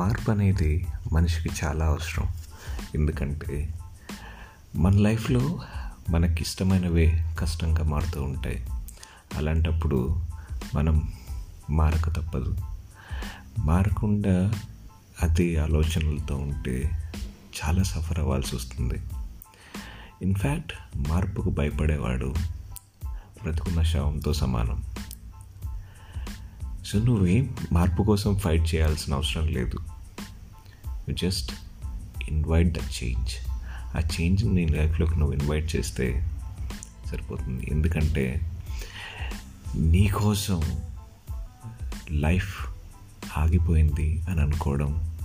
మార్పు అనేది మనిషికి చాలా అవసరం. ఎందుకంటే మన లైఫ్లో మనకి ఇష్టమైనవే కష్టంగా మారుతూ ఉంటాయి. అలాంటప్పుడు మనం మారక తప్పదు. మారకుండా అదే ఆలోచనలతో ఉంటే చాలా సఫర్ అవ్వాల్సి వస్తుంది. ఇన్ఫ్యాక్ట్ మార్పుకు భయపడేవాడు బ్రతుకున్న శవంతో సమానం. సో నువ్వేం మార్పు కోసం ఫైట్ చేయాల్సిన అవసరం లేదు. జస్ట్ ఇన్వైట్ ద చేంజ్ ఆ చేంజ్ నీ లైఫ్లోకి నువ్వు ఇన్వైట్ చేస్తే సరిపోతుంది. ఎందుకంటే నీకోసం లైఫ్ ఆగిపోయింది అని అనుకోవడం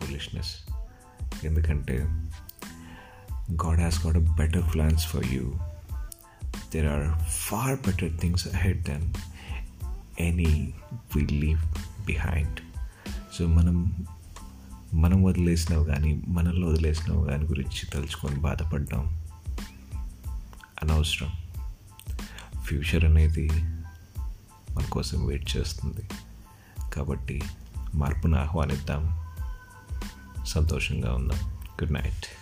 ఫులిష్నెస్ ఎందుకంటే God has got a better plans for you there are far better things ahead than any we leave behind so మనం మనం వదిలేసినవి కానీ మనల్ని వదిలేసినవి కానీ గురించి తలుచుకొని బాధపడడం అనవసరం. ఫ్యూచర్ అనేది మన కోసం వెయిట్ చేస్తుంది. కాబట్టి మార్పును ఆహ్వానిద్దాం. సంతోషంగా ఉందాం. Good night.